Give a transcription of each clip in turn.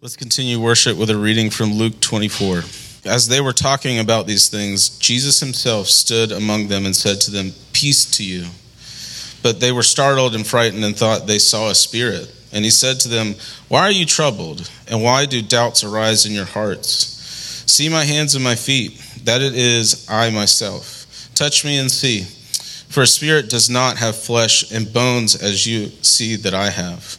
Let's continue worship with a reading from Luke 24. As they were talking about these things, Jesus himself stood among them and said to them, Peace to you. But they were startled and frightened and thought they saw a spirit. And he said to them, Why are you troubled? And why do doubts arise in your hearts? See my hands and my feet, that it is I myself. Touch me and see. For a spirit does not have flesh and bones as you see that I have.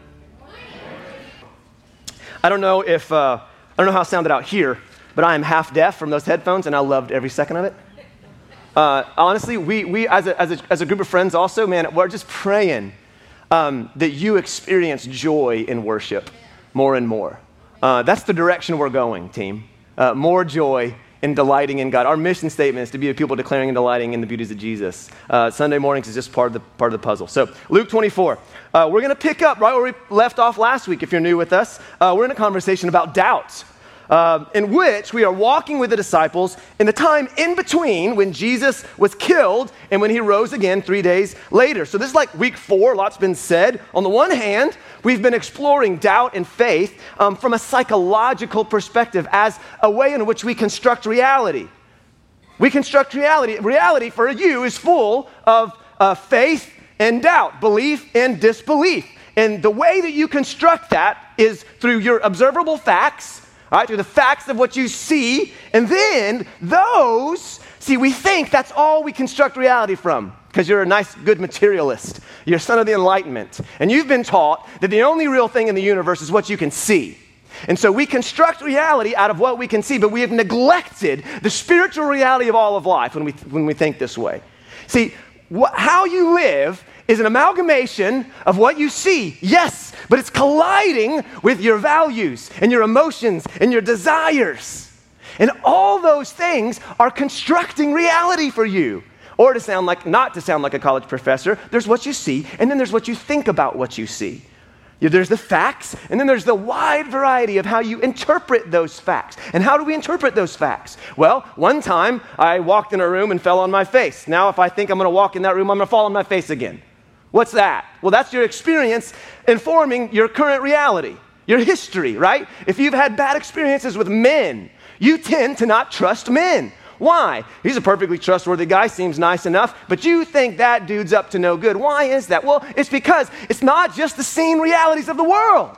I don't know if, uh, I don't know how it sounded out here, but I am half deaf from those headphones, and I loved every second of it. Uh, honestly, we, we as, a, as, a, as a group of friends also, man, we're just praying um, that you experience joy in worship more and more. Uh, that's the direction we're going, team. Uh, more joy in delighting in God. Our mission statement is to be a people declaring and delighting in the beauties of Jesus. Uh, Sunday mornings is just part of the part of the puzzle. So Luke 24, uh, we're going to pick up right where we left off last week. If you're new with us, uh, we're in a conversation about doubts uh, in which we are walking with the disciples in the time in between when Jesus was killed and when he rose again three days later. So, this is like week four, a lot's been said. On the one hand, we've been exploring doubt and faith um, from a psychological perspective as a way in which we construct reality. We construct reality. Reality for you is full of uh, faith and doubt, belief and disbelief. And the way that you construct that is through your observable facts all right, through the facts of what you see, and then those, see, we think that's all we construct reality from because you're a nice, good materialist. You're a son of the Enlightenment. And you've been taught that the only real thing in the universe is what you can see. And so we construct reality out of what we can see, but we have neglected the spiritual reality of all of life when we, when we think this way. See, wh- how you live is an amalgamation of what you see, yes, but it's colliding with your values and your emotions and your desires. And all those things are constructing reality for you. Or to sound like, not to sound like a college professor, there's what you see, and then there's what you think about what you see. There's the facts, and then there's the wide variety of how you interpret those facts. And how do we interpret those facts? Well, one time I walked in a room and fell on my face. Now, if I think I'm going to walk in that room, I'm going to fall on my face again. What's that? Well, that's your experience informing your current reality, your history, right? If you've had bad experiences with men, you tend to not trust men. Why? He's a perfectly trustworthy guy, seems nice enough, but you think that dude's up to no good. Why is that? Well, it's because it's not just the seen realities of the world.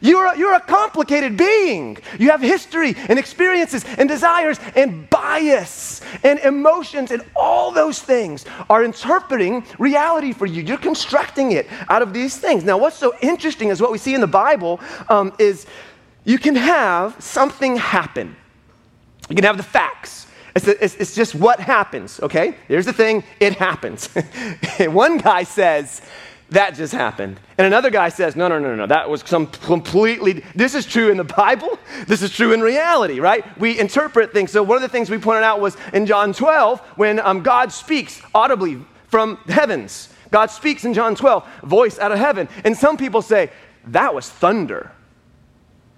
You're a, you're a complicated being. You have history and experiences and desires and bias and emotions, and all those things are interpreting reality for you. You're constructing it out of these things. Now, what's so interesting is what we see in the Bible um, is you can have something happen. You can have the facts. It's, it's, it's just what happens, okay? Here's the thing it happens. One guy says, that just happened. And another guy says, no, no, no, no, that was some completely, this is true in the Bible, this is true in reality, right? We interpret things. So one of the things we pointed out was in John 12, when um, God speaks audibly from heavens. God speaks in John 12, voice out of heaven. And some people say, that was thunder.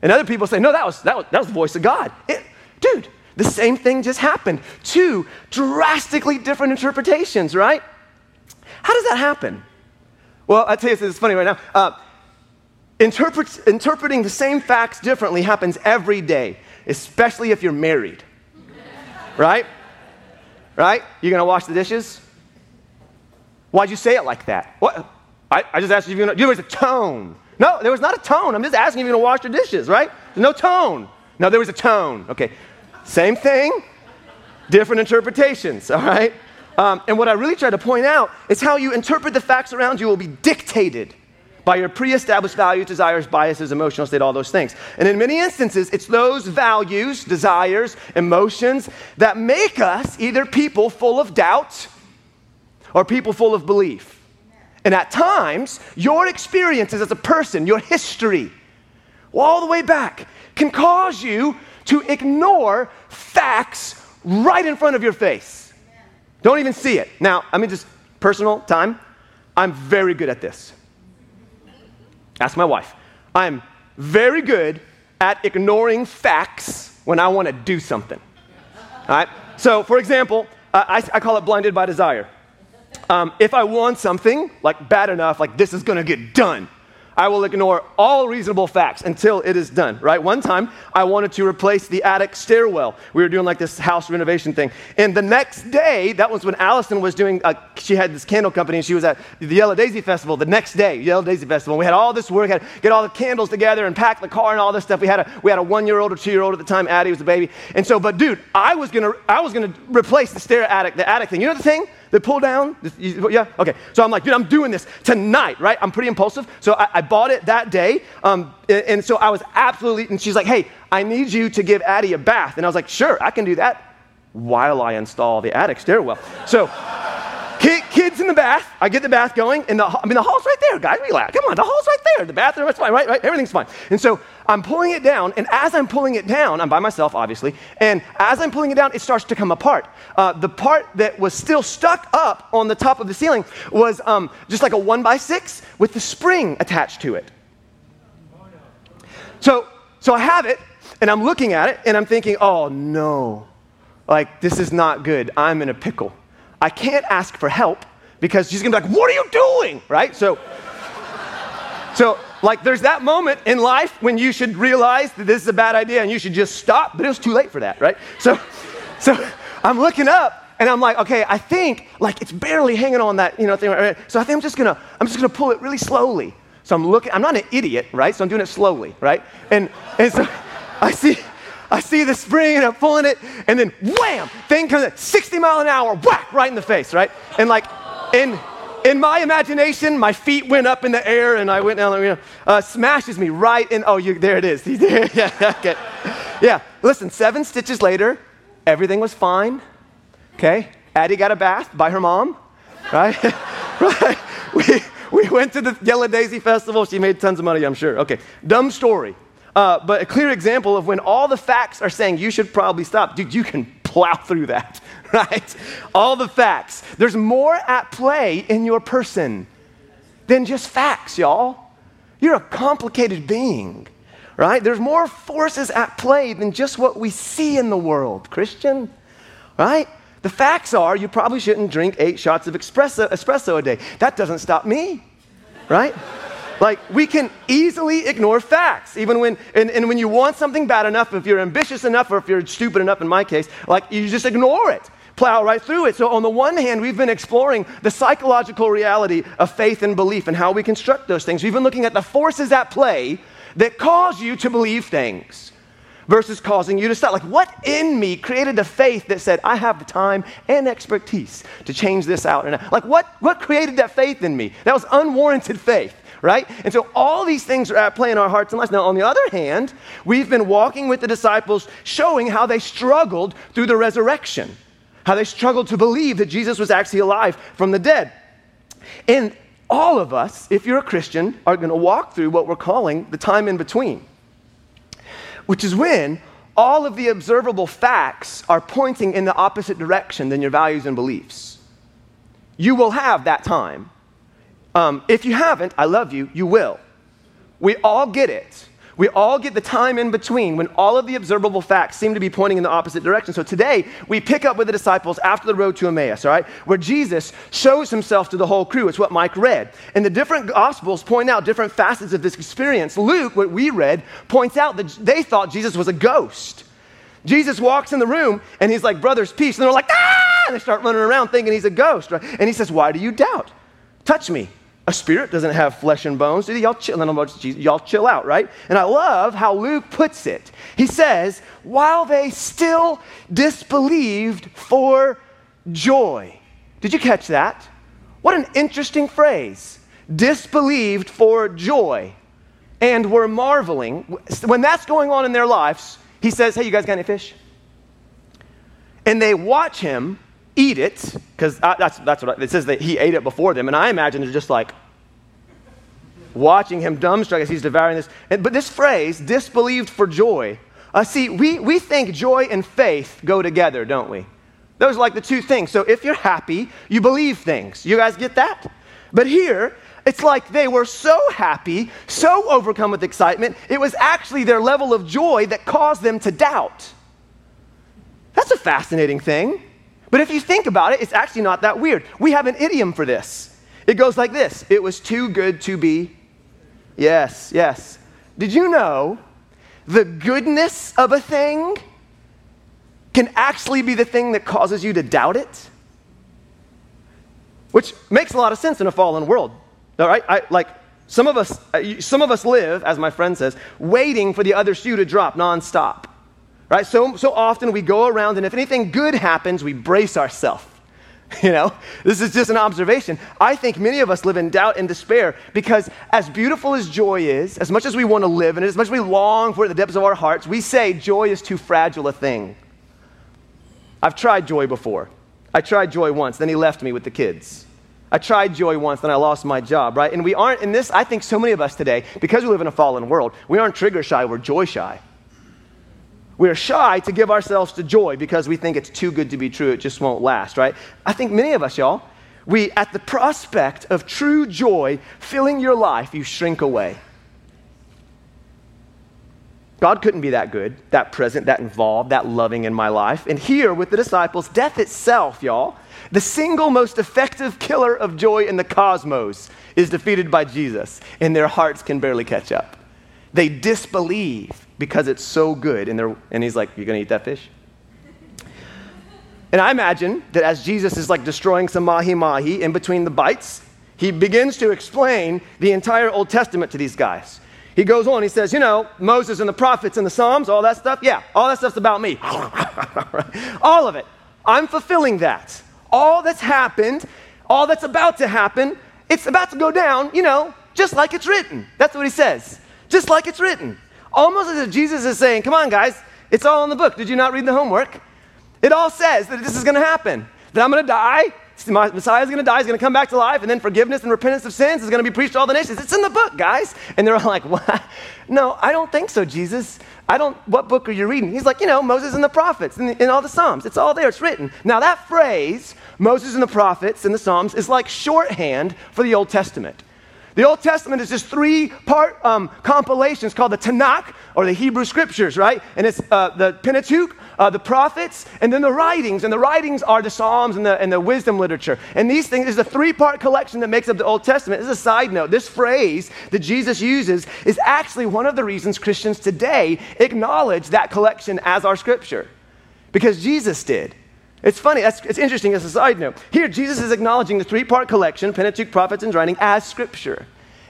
And other people say, no, that was, that was, that was the voice of God. It, dude, the same thing just happened. Two drastically different interpretations, right? How does that happen? Well, I tell you, is funny right now. Uh, interpret, interpreting the same facts differently happens every day, especially if you're married. right? Right? You're going to wash the dishes? Why'd you say it like that? What? I, I just asked you if going to. There was a tone. No, there was not a tone. I'm just asking if you're going to wash your dishes, right? There's no tone. No, there was a tone. Okay. Same thing. different interpretations, all right? Um, and what I really try to point out is how you interpret the facts around you will be dictated by your pre established values, desires, biases, emotional state, all those things. And in many instances, it's those values, desires, emotions that make us either people full of doubt or people full of belief. And at times, your experiences as a person, your history, all the way back, can cause you to ignore facts right in front of your face. Don't even see it. Now, I mean, just personal time. I'm very good at this. Ask my wife. I'm very good at ignoring facts when I want to do something. All right? So, for example, uh, I, I, call it blinded by desire. Um, if I want something, like bad enough, like this is going to get done, I will ignore all reasonable facts until it is done, right? One time, I wanted to replace the attic stairwell. We were doing like this house renovation thing. And the next day, that was when Allison was doing, uh, she had this candle company and she was at the Yellow Daisy Festival the next day, Yellow Daisy Festival. We had all this work, had get all the candles together and pack the car and all this stuff. We had a, we had a one year old or two year old at the time. Addie was a baby. And so, but dude, I was gonna, I was gonna replace the stair attic, the attic thing. You know the thing? The pull down? Yeah? Okay. So I'm like, dude, I'm doing this tonight, right? I'm pretty impulsive. So I, I bought it that day. Um, and, and, so I was absolutely, and she's like, hey, I need you to give Addie a bath. And I was like, sure, I can do that while I install the attic stairwell. So kids in the bath. I get the bath going, and the, I mean, the hall's right there, guys. Relax. Come on, the hall's right there. The bathroom, it's fine, right? right? Everything's fine. And so I'm pulling it down, and as I'm pulling it down, I'm by myself, obviously, and as I'm pulling it down, it starts to come apart. Uh, the part that was still stuck up on the top of the ceiling was um, just like a one by six with the spring attached to it. So, so I have it, and I'm looking at it, and I'm thinking, oh no, like this is not good. I'm in a pickle. I can't ask for help because she's gonna be like, What are you doing? Right? So, so like there's that moment in life when you should realize that this is a bad idea and you should just stop, but it was too late for that, right? So, so I'm looking up and I'm like, okay, I think like it's barely hanging on that, you know, thing. Right? So I think I'm just gonna, I'm just gonna pull it really slowly. So I'm looking, I'm not an idiot, right? So I'm doing it slowly, right? And, and so I see, I see the spring and I'm pulling it, and then wham, thing comes at 60 mile an hour, whack, right in the face, right? And like, in, in my imagination, my feet went up in the air and I went down, you know, uh, smashes me right in, oh, you, there it is. yeah, okay. Yeah, listen, seven stitches later, everything was fine, okay? Addie got a bath by her mom, right? right? We, we went to the Yellow Daisy Festival. She made tons of money, I'm sure. Okay, dumb story. Uh, but a clear example of when all the facts are saying you should probably stop. Dude, you can plow through that, right? All the facts. There's more at play in your person than just facts, y'all. You're a complicated being, right? There's more forces at play than just what we see in the world, Christian, right? The facts are you probably shouldn't drink eight shots of espresso, espresso a day. That doesn't stop me, right? Like, we can easily ignore facts, even when, and, and, when you want something bad enough, if you're ambitious enough, or if you're stupid enough, in my case, like, you just ignore it, plow right through it. So, on the one hand, we've been exploring the psychological reality of faith and belief and how we construct those things. We've been looking at the forces at play that cause you to believe things versus causing you to stop. Like, what in me created a faith that said, I have the time and expertise to change this out? And like, what, what created that faith in me? That was unwarranted faith right? And so all these things are at play in our hearts and lives. Now, on the other hand, we've been walking with the disciples, showing how they struggled through the resurrection, how they struggled to believe that Jesus was actually alive from the dead. And all of us, if you're a Christian, are going to walk through what we're calling the time in between, which is when all of the observable facts are pointing in the opposite direction than your values and beliefs. You will have that time um, if you haven't, I love you, you will. We all get it. We all get the time in between when all of the observable facts seem to be pointing in the opposite direction. So today, we pick up with the disciples after the road to Emmaus, all right, where Jesus shows himself to the whole crew. It's what Mike read. And the different gospels point out different facets of this experience. Luke, what we read, points out that they thought Jesus was a ghost. Jesus walks in the room and he's like, Brothers, peace. And they're like, Ah! And they start running around thinking he's a ghost, right? And he says, Why do you doubt? Touch me. A spirit doesn't have flesh and bones. Do? Y'all chill, y'all chill out, right? And I love how Luke puts it. He says, while they still disbelieved for joy. Did you catch that? What an interesting phrase. Disbelieved for joy and were marveling. When that's going on in their lives, he says, Hey, you guys got any fish? And they watch him eat it, because that's, that's what I, it says that he ate it before them. And I imagine they're just like watching him dumbstruck as he's devouring this. And, but this phrase, disbelieved for joy, uh, see, we, we think joy and faith go together, don't we? Those are like the two things. So if you're happy, you believe things. You guys get that? But here, it's like they were so happy, so overcome with excitement, it was actually their level of joy that caused them to doubt. That's a fascinating thing. But if you think about it, it's actually not that weird. We have an idiom for this. It goes like this It was too good to be. Yes, yes. Did you know the goodness of a thing can actually be the thing that causes you to doubt it? Which makes a lot of sense in a fallen world. All right? I, like, some of, us, uh, some of us live, as my friend says, waiting for the other shoe to drop nonstop. Right? So, so often we go around, and if anything good happens, we brace ourselves. You know, this is just an observation. I think many of us live in doubt and despair because, as beautiful as joy is, as much as we want to live it, as much as we long for it in the depths of our hearts, we say joy is too fragile a thing. I've tried joy before. I tried joy once, then he left me with the kids. I tried joy once, then I lost my job, right? And we aren't in this, I think so many of us today, because we live in a fallen world, we aren't trigger shy, we're joy shy. We're shy to give ourselves to joy because we think it's too good to be true, it just won't last, right? I think many of us, y'all, we, at the prospect of true joy filling your life, you shrink away. God couldn't be that good, that present, that involved, that loving in my life. And here with the disciples, death itself, y'all, the single most effective killer of joy in the cosmos is defeated by Jesus, and their hearts can barely catch up. They disbelieve because it's so good, and, and he's like, You're gonna eat that fish? And I imagine that as Jesus is like destroying some mahi mahi in between the bites, he begins to explain the entire Old Testament to these guys. He goes on, he says, You know, Moses and the prophets and the Psalms, all that stuff, yeah, all that stuff's about me. all of it. I'm fulfilling that all that's happened, all that's about to happen, it's about to go down, you know, just like it's written. That's what he says. Just like it's written. Almost as if Jesus is saying, Come on, guys, it's all in the book. Did you not read the homework? It all says that this is going to happen, that I'm going to die. Messiah is going to die. He's going to come back to life, and then forgiveness and repentance of sins is going to be preached to all the nations. It's in the book, guys. And they're all like, "What? No, I don't think so, Jesus. I don't, what book are you reading? He's like, you know, Moses and the prophets and, and all the Psalms. It's all there, it's written. Now, that phrase, Moses and the prophets and the Psalms, is like shorthand for the Old Testament. The Old Testament is just three part um, compilations called the Tanakh or the Hebrew Scriptures, right? And it's uh, the Pentateuch, uh, the prophets, and then the writings. And the writings are the Psalms and the, and the wisdom literature. And these things is a three part collection that makes up the Old Testament. This is a side note. This phrase that Jesus uses is actually one of the reasons Christians today acknowledge that collection as our Scripture, because Jesus did. It's funny, it's interesting as a side note. Here, Jesus is acknowledging the three part collection, Pentateuch, prophets, and writing, as scripture.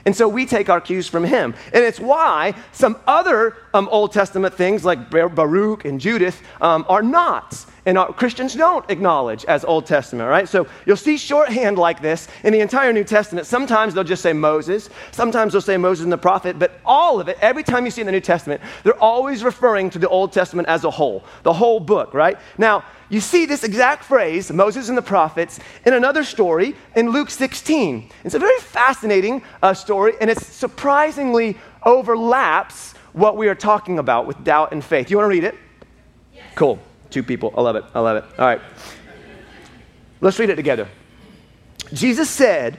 And so we take our cues from him. And it's why some other um, Old Testament things like Baruch and Judith um, are not and our, Christians don't acknowledge as Old Testament, right? So you'll see shorthand like this in the entire New Testament. Sometimes they'll just say Moses, sometimes they'll say Moses and the prophet, but all of it, every time you see in the New Testament, they're always referring to the Old Testament as a whole, the whole book, right? Now, you see this exact phrase, Moses and the prophets, in another story in Luke 16. It's a very fascinating uh, story, and it surprisingly overlaps what we are talking about with doubt and faith. You want to read it? Yes. Cool. Two people. I love it. I love it. All right. Let's read it together. Jesus said,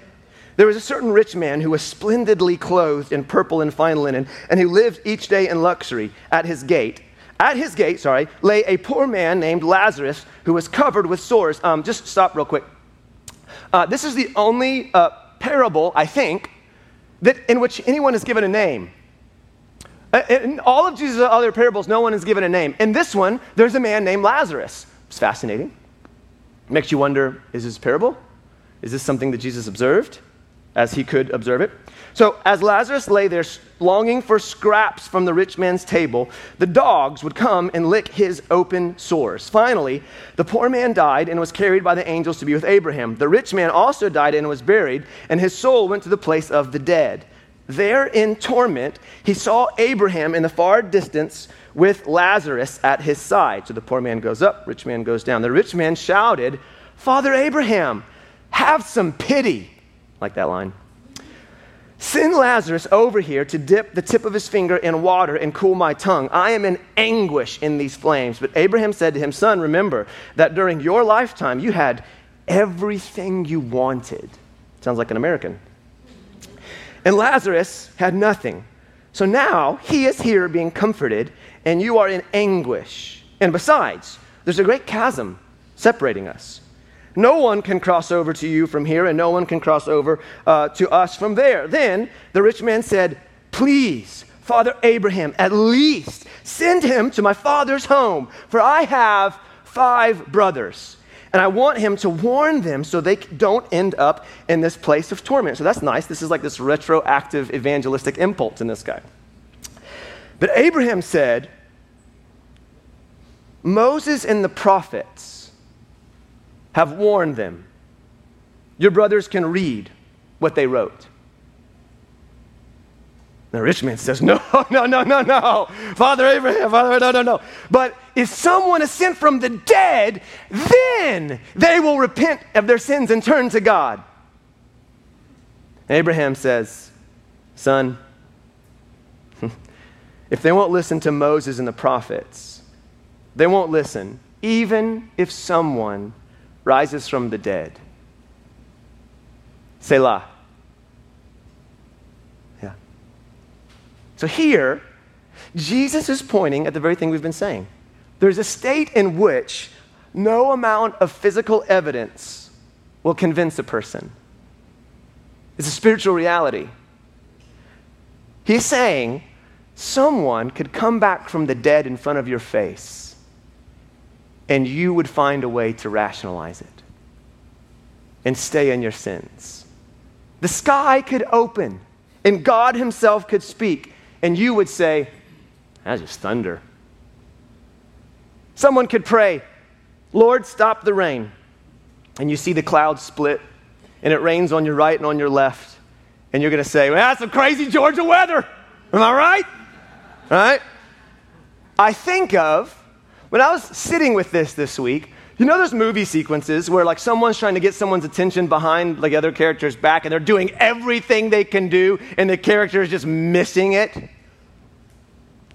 There was a certain rich man who was splendidly clothed in purple and fine linen, and who lived each day in luxury at his gate. At his gate, sorry, lay a poor man named Lazarus who was covered with sores. Um, just stop real quick. Uh, this is the only uh, parable, I think, that in which anyone is given a name. Uh, in all of Jesus' other parables, no one is given a name. In this one, there's a man named Lazarus. It's fascinating. Makes you wonder is this parable? Is this something that Jesus observed? as he could observe it. So, as Lazarus lay there longing for scraps from the rich man's table, the dogs would come and lick his open sores. Finally, the poor man died and was carried by the angels to be with Abraham. The rich man also died and was buried, and his soul went to the place of the dead. There in torment, he saw Abraham in the far distance with Lazarus at his side. So the poor man goes up, rich man goes down. The rich man shouted, Father Abraham, have some pity. Like that line. Send Lazarus over here to dip the tip of his finger in water and cool my tongue. I am in anguish in these flames. But Abraham said to him, Son, remember that during your lifetime you had everything you wanted. Sounds like an American. And Lazarus had nothing. So now he is here being comforted, and you are in anguish. And besides, there's a great chasm separating us. No one can cross over to you from here, and no one can cross over uh, to us from there. Then the rich man said, Please, Father Abraham, at least send him to my father's home, for I have five brothers. And I want him to warn them so they don't end up in this place of torment. So that's nice. This is like this retroactive evangelistic impulse in this guy. But Abraham said, Moses and the prophets have warned them. Your brothers can read what they wrote. The rich man says, No, no, no, no, no. Father Abraham, Father, no, no, no. But if someone is sent from the dead, then they will repent of their sins and turn to God. Abraham says, Son, if they won't listen to Moses and the prophets, they won't listen, even if someone rises from the dead. Selah. Yeah. So here, Jesus is pointing at the very thing we've been saying. There's a state in which no amount of physical evidence will convince a person. It's a spiritual reality. He's saying someone could come back from the dead in front of your face and you would find a way to rationalize it and stay in your sins. The sky could open and God Himself could speak, and you would say, That's just thunder. Someone could pray, Lord, stop the rain. And you see the clouds split, and it rains on your right and on your left. And you're going to say, well, That's some crazy Georgia weather. Am I right? Right? I think of when I was sitting with this this week, you know those movie sequences where like someone's trying to get someone's attention behind like other characters' back and they're doing everything they can do and the character is just missing it?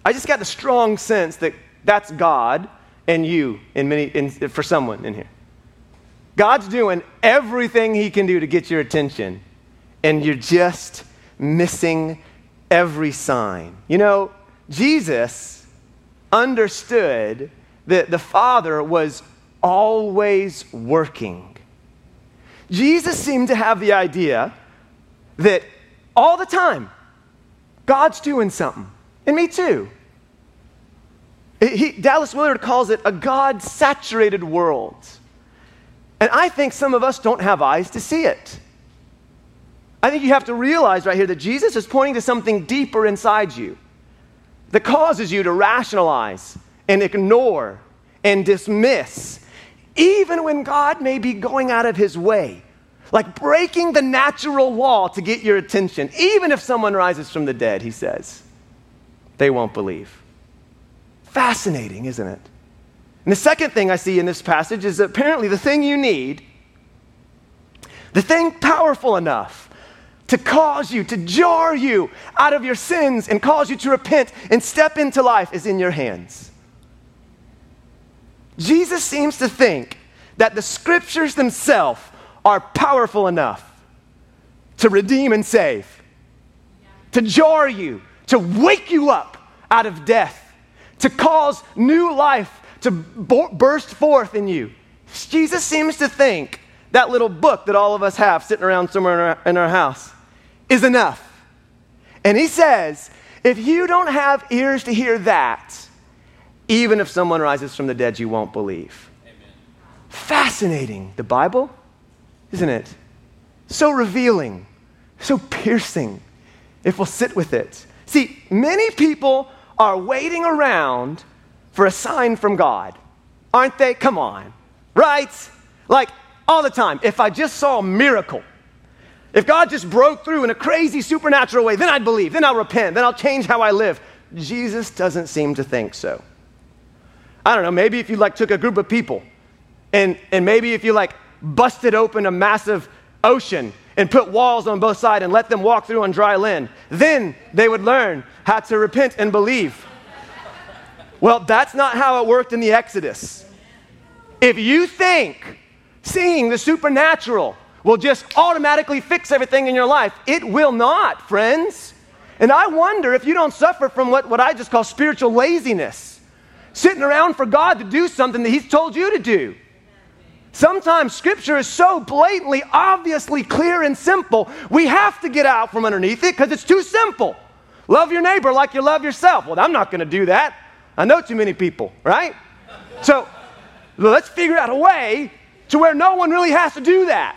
I just got the strong sense that that's God and you in many in, for someone in here. God's doing everything he can do to get your attention and you're just missing every sign. You know, Jesus understood that the Father was always working. Jesus seemed to have the idea that all the time, God's doing something. And me too. He, Dallas Willard calls it a God saturated world. And I think some of us don't have eyes to see it. I think you have to realize right here that Jesus is pointing to something deeper inside you that causes you to rationalize and ignore and dismiss, even when God may be going out of his way, like breaking the natural law to get your attention. Even if someone rises from the dead, he says, they won't believe. Fascinating, isn't it? And the second thing I see in this passage is apparently the thing you need, the thing powerful enough to cause you, to jar you out of your sins and cause you to repent and step into life is in your hands. Jesus seems to think that the scriptures themselves are powerful enough to redeem and save, to jar you, to wake you up out of death, to cause new life to burst forth in you. Jesus seems to think that little book that all of us have sitting around somewhere in our, in our house is enough. And he says, if you don't have ears to hear that, even if someone rises from the dead, you won't believe. Amen. Fascinating. The Bible, isn't it? So revealing, so piercing if we'll sit with it. See, many people are waiting around for a sign from God, aren't they? Come on, right? Like all the time. If I just saw a miracle, if God just broke through in a crazy supernatural way, then I'd believe, then I'll repent, then I'll change how I live. Jesus doesn't seem to think so. I don't know, maybe if you like took a group of people and, and maybe if you like busted open a massive ocean and put walls on both sides and let them walk through on dry land, then they would learn how to repent and believe. Well, that's not how it worked in the Exodus. If you think seeing the supernatural will just automatically fix everything in your life, it will not, friends. And I wonder if you don't suffer from what, what I just call spiritual laziness, sitting around for God to do something that He's told you to do. Sometimes scripture is so blatantly, obviously clear and simple, we have to get out from underneath it because it's too simple. Love your neighbor like you love yourself. Well, I'm not going to do that. I know too many people, right? So let's figure out a way to where no one really has to do that.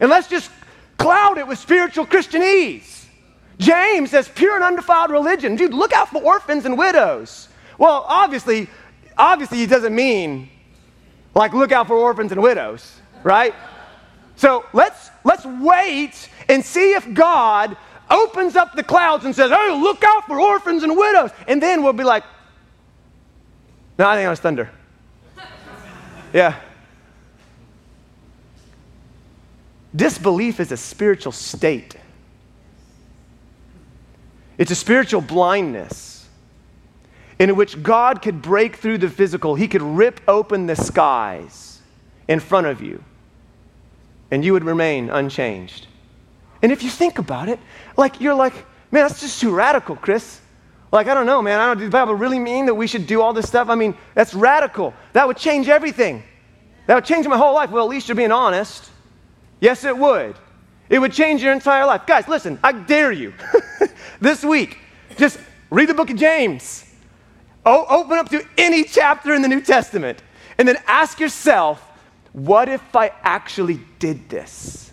And let's just cloud it with spiritual Christianese. James says pure and undefiled religion. Dude, look out for orphans and widows. Well, obviously, obviously he doesn't mean like look out for orphans and widows, right? So let's let's wait and see if God opens up the clouds and says, "Hey, look out for orphans and widows," and then we'll be like, "No, I think on thunder." yeah. Disbelief is a spiritual state. It's a spiritual blindness in which God could break through the physical. He could rip open the skies in front of you, and you would remain unchanged. And if you think about it, like you're like, man, that's just too radical, Chris. Like, I don't know, man. I don't, does the Bible really mean that we should do all this stuff? I mean, that's radical. That would change everything. That would change my whole life. Well, at least you're being honest. Yes, it would. It would change your entire life. Guys, listen, I dare you this week, just read the book of James. Open up to any chapter in the New Testament and then ask yourself, what if I actually did this?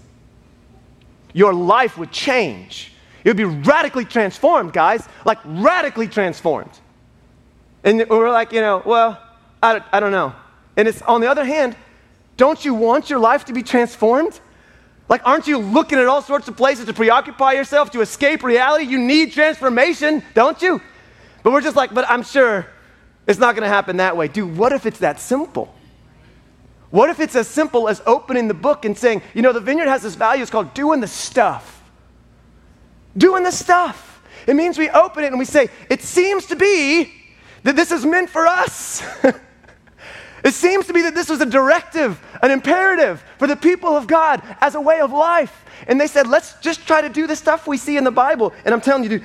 Your life would change. It would be radically transformed, guys, like radically transformed. And we're like, you know, well, I, I don't know. And it's on the other hand, don't you want your life to be transformed? Like, aren't you looking at all sorts of places to preoccupy yourself, to escape reality? You need transformation, don't you? But we're just like, but I'm sure it's not going to happen that way. Dude, what if it's that simple? What if it's as simple as opening the book and saying, you know, the vineyard has this value, it's called doing the stuff. Doing the stuff. It means we open it and we say, it seems to be that this is meant for us. It seems to be that this was a directive, an imperative for the people of God as a way of life. And they said, let's just try to do the stuff we see in the Bible. And I'm telling you, dude,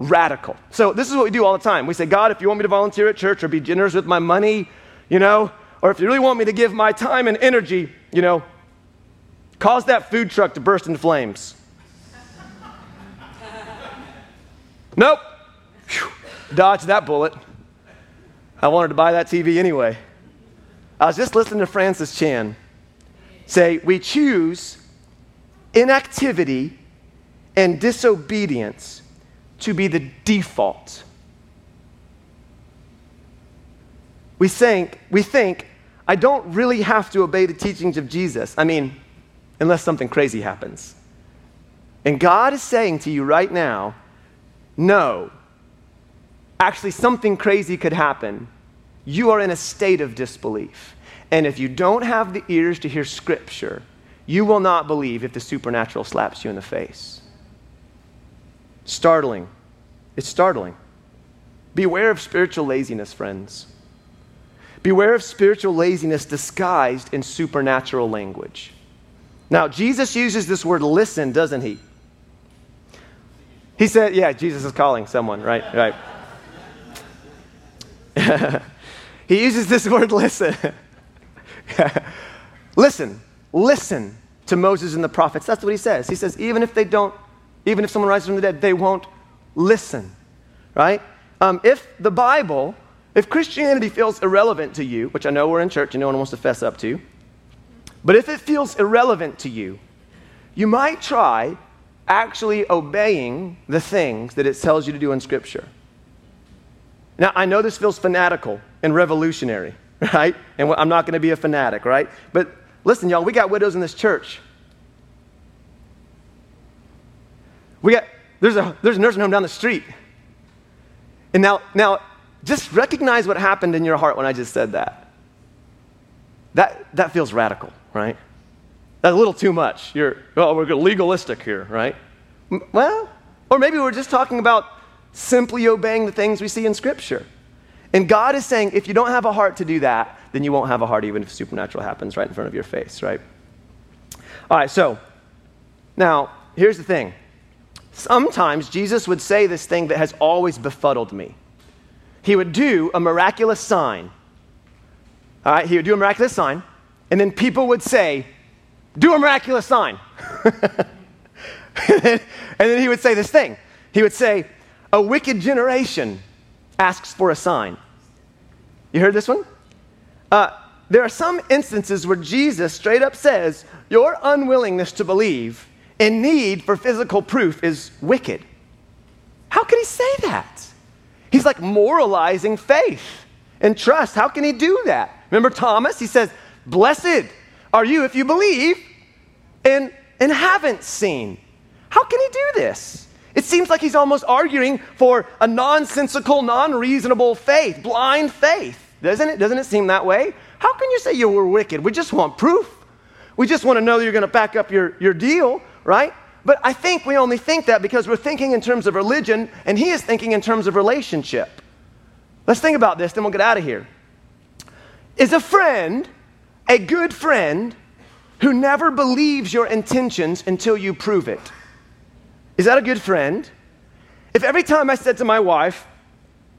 radical. So this is what we do all the time. We say, God, if you want me to volunteer at church or be generous with my money, you know, or if you really want me to give my time and energy, you know, cause that food truck to burst into flames. nope. Whew. Dodge that bullet. I wanted to buy that TV anyway. I was just listening to Francis Chan say, We choose inactivity and disobedience to be the default. We think, we think, I don't really have to obey the teachings of Jesus. I mean, unless something crazy happens. And God is saying to you right now, no. Actually, something crazy could happen you are in a state of disbelief. And if you don't have the ears to hear Scripture, you will not believe if the supernatural slaps you in the face. Startling. It's startling. Beware of spiritual laziness, friends. Beware of spiritual laziness disguised in supernatural language. Now, Jesus uses this word listen, doesn't he? He said, yeah, Jesus is calling someone, right? Right. He uses this word listen. listen, listen to Moses and the prophets. That's what he says. He says, even if they don't, even if someone rises from the dead, they won't listen, right? Um, if the Bible, if Christianity feels irrelevant to you, which I know we're in church and no one wants to fess up to, but if it feels irrelevant to you, you might try actually obeying the things that it tells you to do in Scripture? Now, I know this feels fanatical and revolutionary, right? And I'm not going to be a fanatic, right? But listen, y'all, we got widows in this church. We got, there's a, there's a nursing home down the street. And now, now, just recognize what happened in your heart when I just said that. That, that feels radical, right? That's a little too much. You're, well, we're legalistic here, right? Well, or maybe we're just talking about simply obeying the things we see in Scripture. And God is saying, if you don't have a heart to do that, then you won't have a heart even if supernatural happens right in front of your face, right? All right, so now here's the thing. Sometimes Jesus would say this thing that has always befuddled me. He would do a miraculous sign. All right, he would do a miraculous sign, and then people would say, Do a miraculous sign. and then he would say this thing. He would say, A wicked generation asks for a sign. You heard this one? Uh, there are some instances where Jesus straight up says, Your unwillingness to believe and need for physical proof is wicked. How can he say that? He's like moralizing faith and trust. How can he do that? Remember Thomas? He says, Blessed are you if you believe and, and haven't seen. How can he do this? It seems like he's almost arguing for a nonsensical, non reasonable faith, blind faith. Doesn't it? Doesn't it seem that way? How can you say you were wicked? We just want proof. We just want to know that you're going to back up your, your deal, right? But I think we only think that because we're thinking in terms of religion, and he is thinking in terms of relationship. Let's think about this, then we'll get out of here. Is a friend a good friend who never believes your intentions until you prove it? Is that a good friend? If every time I said to my wife,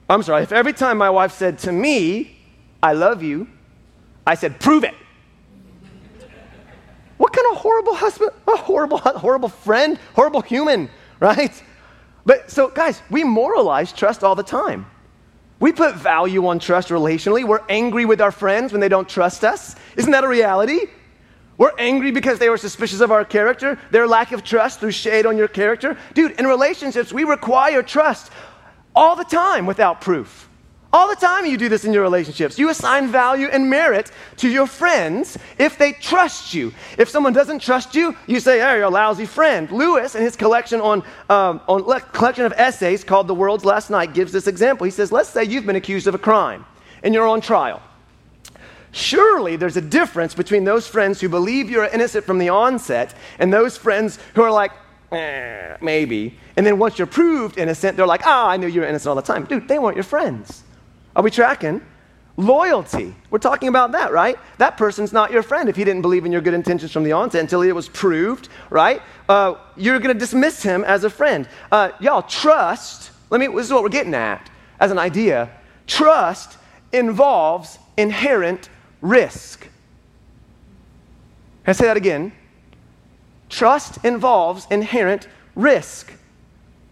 I'm sorry, if every time my wife said to me, I love you, I said, prove it. What kind of horrible husband, a horrible, horrible friend, horrible human, right? But so, guys, we moralize trust all the time. We put value on trust relationally. We're angry with our friends when they don't trust us. Isn't that a reality? We're angry because they were suspicious of our character, their lack of trust threw shade on your character. Dude, in relationships, we require trust all the time without proof. All the time you do this in your relationships. You assign value and merit to your friends if they trust you. If someone doesn't trust you, you say, hey, you're a lousy friend. Lewis, in his collection on, um, on le- collection of essays called The World's Last Night, gives this example. He says, let's say you've been accused of a crime and you're on trial. Surely there's a difference between those friends who believe you're innocent from the onset and those friends who are like, eh, maybe. And then once you're proved innocent, they're like, ah, oh, I knew you were innocent all the time. Dude, they weren't your friends. Are we tracking? Loyalty. We're talking about that, right? That person's not your friend if he didn't believe in your good intentions from the onset until it was proved, right? Uh, you're going to dismiss him as a friend. Uh, y'all, trust, let me, this is what we're getting at as an idea. Trust involves inherent risk. Can I say that again? Trust involves inherent risk.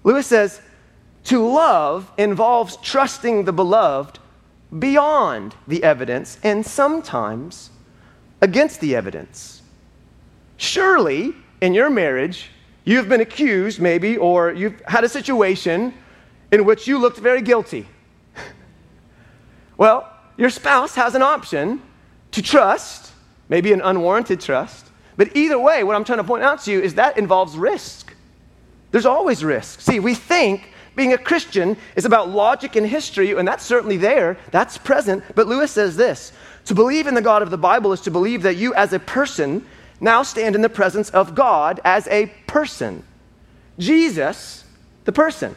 Lewis says, to love involves trusting the beloved beyond the evidence and sometimes against the evidence. Surely, in your marriage, you've been accused, maybe, or you've had a situation in which you looked very guilty. well, your spouse has an option to trust, maybe an unwarranted trust. But either way, what I'm trying to point out to you is that involves risk. There's always risk. See, we think being a Christian is about logic and history, and that's certainly there, that's present. But Lewis says this to believe in the God of the Bible is to believe that you, as a person, now stand in the presence of God as a person. Jesus, the person.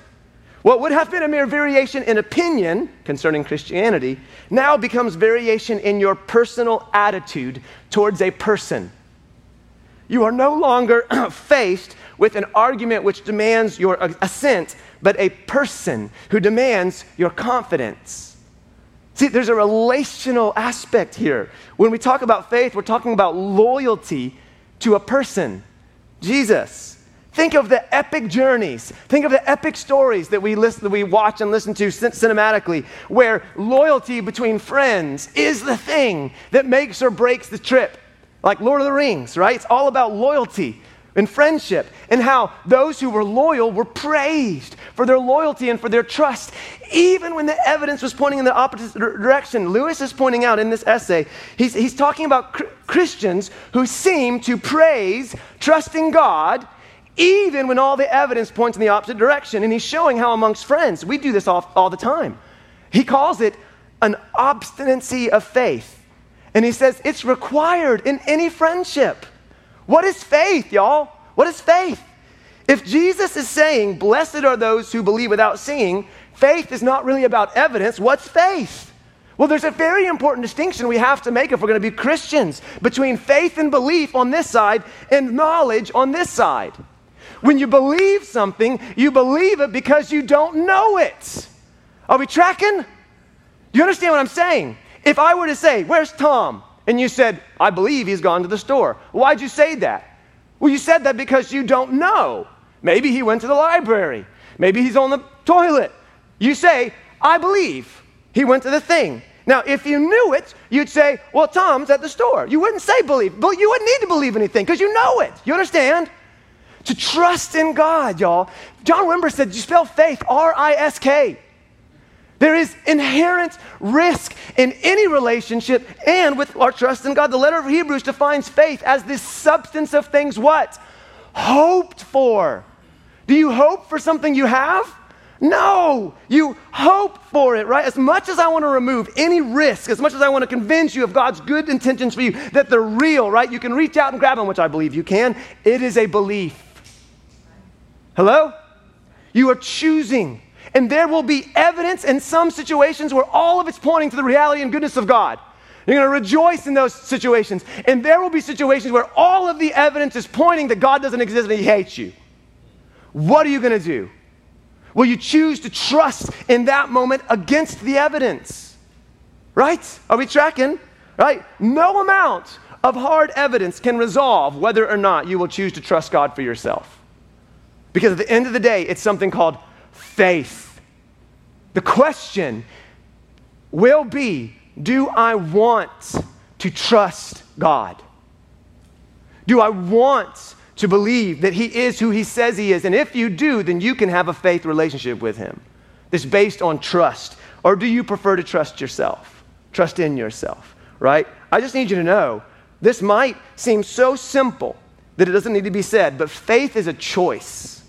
What would have been a mere variation in opinion concerning Christianity now becomes variation in your personal attitude towards a person. You are no longer faced with an argument which demands your uh, assent, but a person who demands your confidence. See, there's a relational aspect here. When we talk about faith, we're talking about loyalty to a person, Jesus. Think of the epic journeys. Think of the epic stories that we, listen, that we watch and listen to cinematically, where loyalty between friends is the thing that makes or breaks the trip. Like Lord of the Rings, right? It's all about loyalty. In friendship, and how those who were loyal were praised for their loyalty and for their trust, even when the evidence was pointing in the opposite direction. Lewis is pointing out in this essay, he's, he's talking about cr- Christians who seem to praise trusting God even when all the evidence points in the opposite direction. And he's showing how amongst friends, we do this all, all the time. He calls it an obstinacy of faith. And he says it's required in any friendship. What is faith, y'all? What is faith? If Jesus is saying, Blessed are those who believe without seeing, faith is not really about evidence. What's faith? Well, there's a very important distinction we have to make if we're going to be Christians between faith and belief on this side and knowledge on this side. When you believe something, you believe it because you don't know it. Are we tracking? Do you understand what I'm saying? If I were to say, Where's Tom? And you said, I believe he's gone to the store. Why'd you say that? Well, you said that because you don't know. Maybe he went to the library. Maybe he's on the toilet. You say, I believe he went to the thing. Now, if you knew it, you'd say, Well, Tom's at the store. You wouldn't say believe, but you wouldn't need to believe anything because you know it. You understand? To trust in God, y'all. John Wimber said, You spell faith R I S K. There is inherent risk in any relationship and with our trust in God. The letter of Hebrews defines faith as this substance of things what? Hoped for. Do you hope for something you have? No, you hope for it, right? As much as I want to remove any risk, as much as I want to convince you of God's good intentions for you, that they're real, right? You can reach out and grab them, which I believe you can. It is a belief. Hello? You are choosing and there will be evidence in some situations where all of it's pointing to the reality and goodness of God. You're going to rejoice in those situations. And there will be situations where all of the evidence is pointing that God doesn't exist and He hates you. What are you going to do? Will you choose to trust in that moment against the evidence? Right? Are we tracking? Right? No amount of hard evidence can resolve whether or not you will choose to trust God for yourself. Because at the end of the day, it's something called faith. The question will be do I want to trust God? Do I want to believe that He is who He says He is? And if you do, then you can have a faith relationship with Him that's based on trust. Or do you prefer to trust yourself? Trust in yourself, right? I just need you to know this might seem so simple that it doesn't need to be said, but faith is a choice.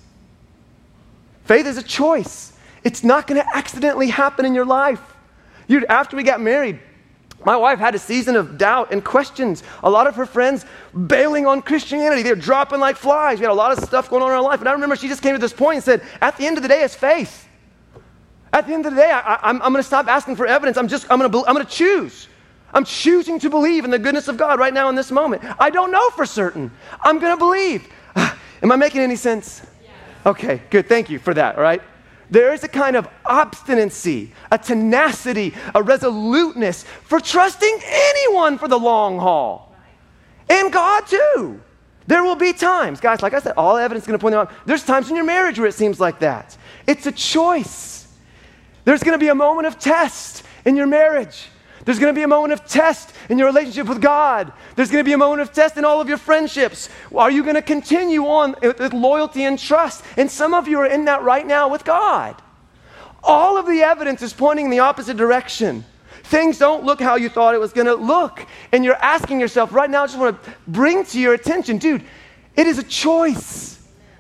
Faith is a choice. It's not going to accidentally happen in your life. Dude, after we got married, my wife had a season of doubt and questions. A lot of her friends bailing on Christianity. They're dropping like flies. We had a lot of stuff going on in our life. And I remember she just came to this point and said, At the end of the day, it's faith. At the end of the day, I, am going to stop asking for evidence. I'm just, I'm going to I'm going to choose. I'm choosing to believe in the goodness of God right now in this moment. I don't know for certain. I'm going to believe. Am I making any sense? Okay, good. Thank you for that, all right? There is a kind of obstinacy, a tenacity, a resoluteness for trusting anyone for the long haul. And God, too. There will be times, guys, like I said, all evidence is going to point out. There's times in your marriage where it seems like that. It's a choice. There's going to be a moment of test in your marriage. There's going to be a moment of test in your relationship with God. There's going to be a moment of test in all of your friendships. Are you going to continue on with loyalty and trust? And some of you are in that right now with God. All of the evidence is pointing in the opposite direction. Things don't look how you thought it was going to look. And you're asking yourself right now, I just want to bring to your attention, dude, it is a choice.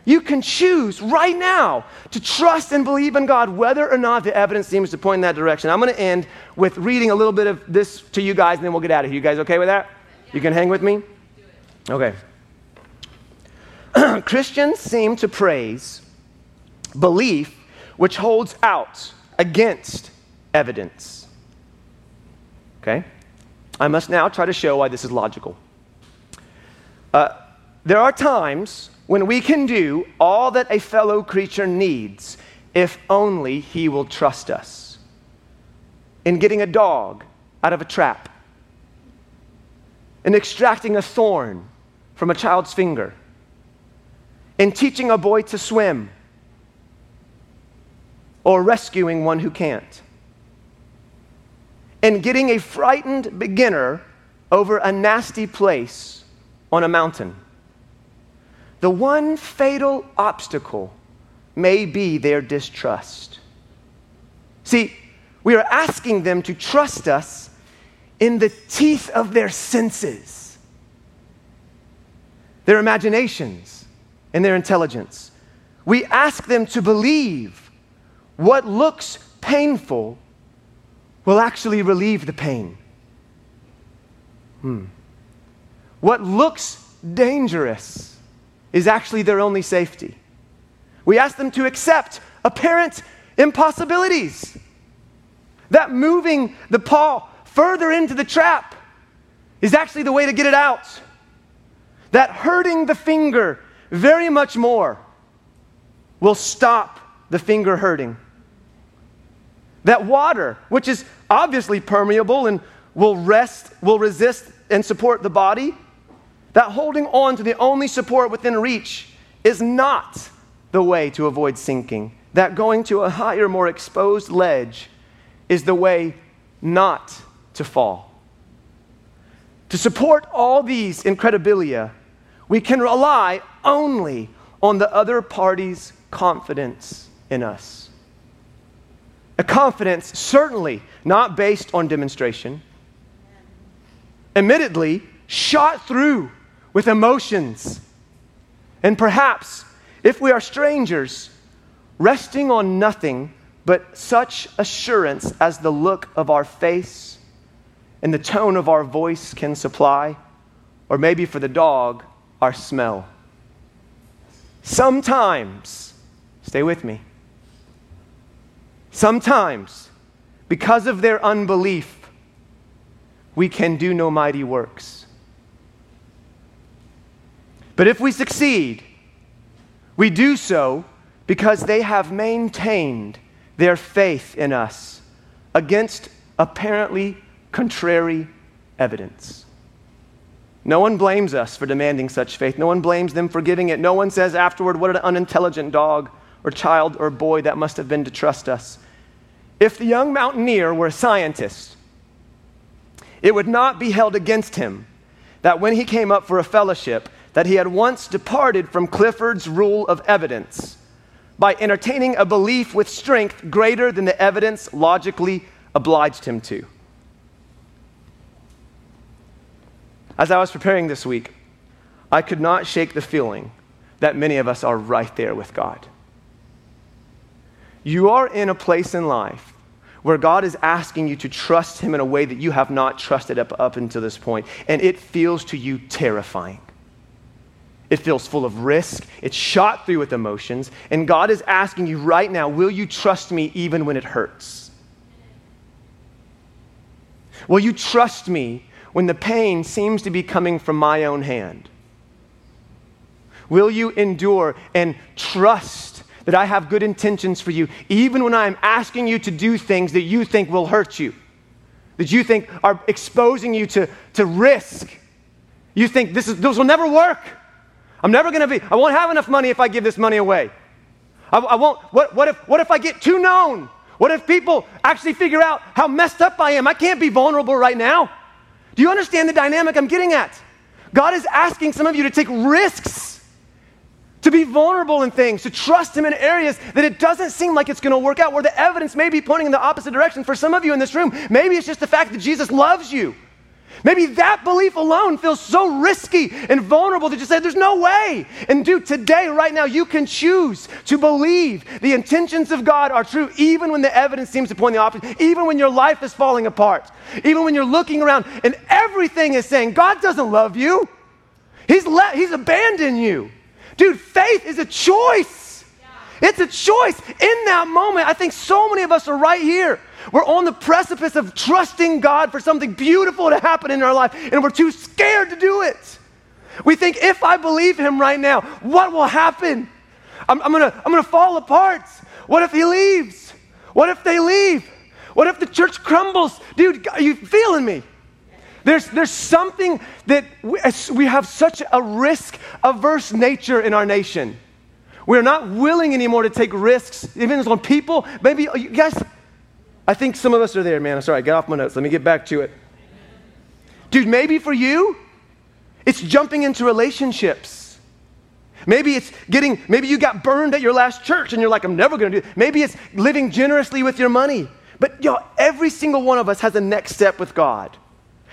You can choose right now to trust and believe in God, whether or not the evidence seems to point in that direction. I'm going to end with reading a little bit of this to you guys, and then we'll get out of here. You guys okay with that? You can hang with me? Okay. Christians seem to praise belief which holds out against evidence. Okay? I must now try to show why this is logical. Uh, there are times when we can do all that a fellow creature needs if only he will trust us. In getting a dog out of a trap, in extracting a thorn from a child's finger, in teaching a boy to swim, or rescuing one who can't, in getting a frightened beginner over a nasty place on a mountain the one fatal obstacle may be their distrust. See, we are asking them to trust us in the teeth of their senses, their imaginations, and their intelligence. We ask them to believe what looks painful will actually relieve the pain. Hmm. What looks dangerous is actually their only safety. We ask them to accept apparent impossibilities. That moving the paw further into the trap is actually the way to get it out. That hurting the finger very much more will stop the finger hurting. That water, which is obviously permeable and will rest, will resist and support the body, that holding on to the only support within reach is not the way to avoid sinking. That going to a higher, more exposed ledge is the way not to fall. To support all these incredibilia, we can rely only on the other party's confidence in us. A confidence certainly not based on demonstration, admittedly, shot through with emotions, and perhaps, if we are strangers, resting on nothing but such assurance as the look of our face and the tone of our voice can supply, or maybe for the dog, our smell. Sometimes, stay with me, sometimes, because of their unbelief, we can do no mighty works. But if we succeed, we do so because they have maintained their faith in us against apparently contrary evidence. No one blames us for demanding such faith. No one blames them for giving it. No one says afterward, What an unintelligent dog or child or boy that must have been to trust us. If the young mountaineer were a scientist, it would not be held against him that when he came up for a fellowship, that he had once departed from Clifford's rule of evidence by entertaining a belief with strength greater than the evidence logically obliged him to. As I was preparing this week, I could not shake the feeling that many of us are right there with God. You are in a place in life where God is asking you to trust Him in a way that you have not trusted up, up until this point, and it feels to you terrifying. It feels full of risk. It's shot through with emotions. And God is asking you right now will you trust me even when it hurts? Will you trust me when the pain seems to be coming from my own hand? Will you endure and trust that I have good intentions for you, even when I'm asking you to do things that you think will hurt you, that you think are exposing you to, to risk? You think this, is, this will never work. I'm never going to be, I won't have enough money if I give this money away. I, I won't, what, what, if, what if I get too known? What if people actually figure out how messed up I am? I can't be vulnerable right now. Do you understand the dynamic I'm getting at? God is asking some of you to take risks, to be vulnerable in things, to trust Him in areas that it doesn't seem like it's going to work out, where the evidence may be pointing in the opposite direction. For some of you in this room, maybe it's just the fact that Jesus loves you. Maybe that belief alone feels so risky and vulnerable that you say, There's no way. And dude, today, right now, you can choose to believe the intentions of God are true, even when the evidence seems to point the opposite, even when your life is falling apart, even when you're looking around and everything is saying, God doesn't love you. He's, let, he's abandoned you. Dude, faith is a choice. It's a choice. In that moment, I think so many of us are right here. We're on the precipice of trusting God for something beautiful to happen in our life, and we're too scared to do it. We think if I believe Him right now, what will happen? I'm, I'm, gonna, I'm gonna fall apart. What if He leaves? What if they leave? What if the church crumbles? Dude, are you feeling me? There's, there's something that we, we have such a risk averse nature in our nation. We're not willing anymore to take risks, even on people. Maybe, uh, you guys, I think some of us are there, man. I'm sorry, get off my notes. Let me get back to it. Dude, maybe for you, it's jumping into relationships. Maybe it's getting, maybe you got burned at your last church and you're like, I'm never gonna do it. Maybe it's living generously with your money. But y'all, every single one of us has a next step with God.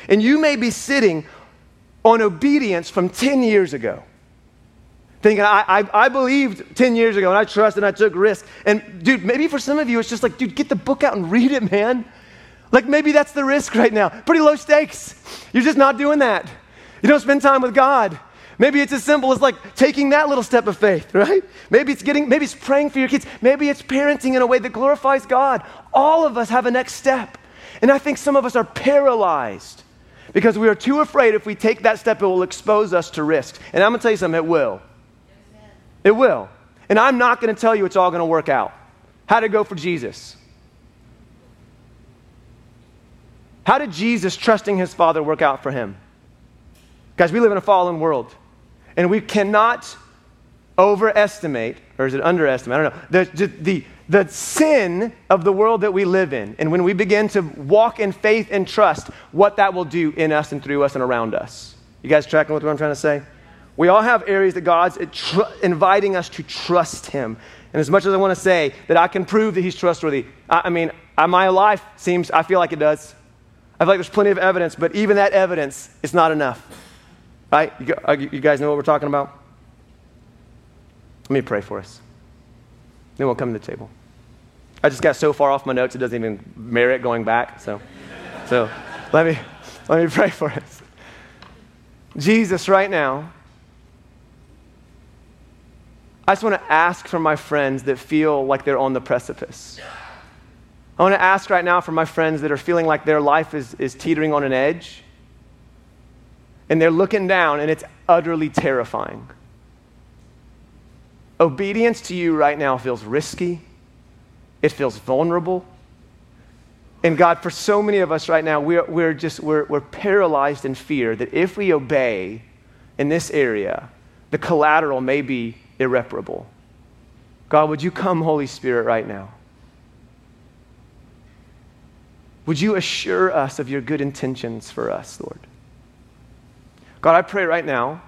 And you may be sitting on obedience from 10 years ago. Thinking, I, I, I believed 10 years ago and I trusted and I took risks. And dude, maybe for some of you, it's just like, dude, get the book out and read it, man. Like maybe that's the risk right now. Pretty low stakes. You're just not doing that. You don't spend time with God. Maybe it's as simple as like taking that little step of faith, right? Maybe it's getting, maybe it's praying for your kids. Maybe it's parenting in a way that glorifies God. All of us have a next step. And I think some of us are paralyzed because we are too afraid if we take that step, it will expose us to risks. And I'm going to tell you something, it will. It will. And I'm not going to tell you it's all going to work out. How did it go for Jesus? How did Jesus, trusting his Father, work out for him? Guys, we live in a fallen world, and we cannot overestimate, or is it underestimate? I don't know. The, the, the sin of the world that we live in. And when we begin to walk in faith and trust, what that will do in us and through us and around us. You guys tracking with what I'm trying to say? We all have areas that God's tr- inviting us to trust Him. And as much as I want to say that I can prove that He's trustworthy, I, I mean, my life seems, I feel like it does. I feel like there's plenty of evidence, but even that evidence is not enough. Right? You, uh, you guys know what we're talking about? Let me pray for us. Then we'll come to the table. I just got so far off my notes, it doesn't even merit going back. So, so let, me, let me pray for us. Jesus, right now, I just want to ask for my friends that feel like they're on the precipice. I want to ask right now for my friends that are feeling like their life is, is teetering on an edge and they're looking down and it's utterly terrifying. Obedience to you right now feels risky, it feels vulnerable. And God, for so many of us right now, we're, we're just we're, we're paralyzed in fear that if we obey in this area, the collateral may be irreparable. God, would you come, Holy Spirit, right now? Would you assure us of your good intentions for us, Lord? God, I pray right now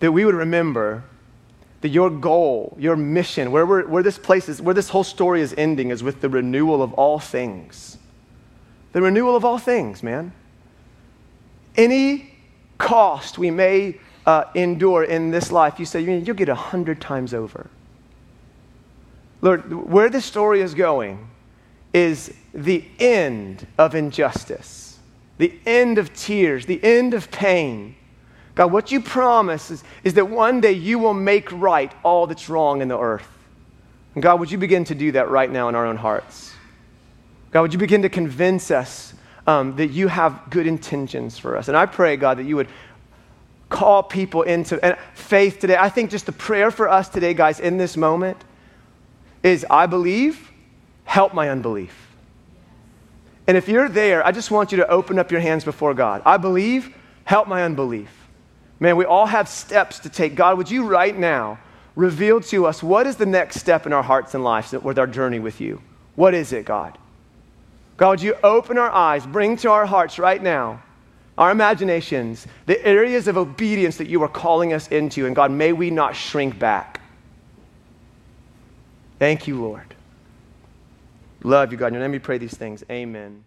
that we would remember that your goal, your mission, where, where this place is, where this whole story is ending, is with the renewal of all things. The renewal of all things, man. Any cost we may uh, endure in this life, you say you'll get a hundred times over. Lord, where this story is going is the end of injustice the end of tears, the end of pain. God, what you promise is, is that one day you will make right all that's wrong in the earth. And God, would you begin to do that right now in our own hearts? God, would you begin to convince us um, that you have good intentions for us? And I pray, God, that you would call people into and faith today. I think just the prayer for us today, guys, in this moment is I believe, help my unbelief. And if you're there, I just want you to open up your hands before God. I believe, help my unbelief. Man, we all have steps to take. God, would you right now reveal to us what is the next step in our hearts and lives with our journey with you? What is it, God? God, would you open our eyes, bring to our hearts right now, our imaginations, the areas of obedience that you are calling us into. And God, may we not shrink back. Thank you, Lord. Love you, God. In your name we pray these things. Amen.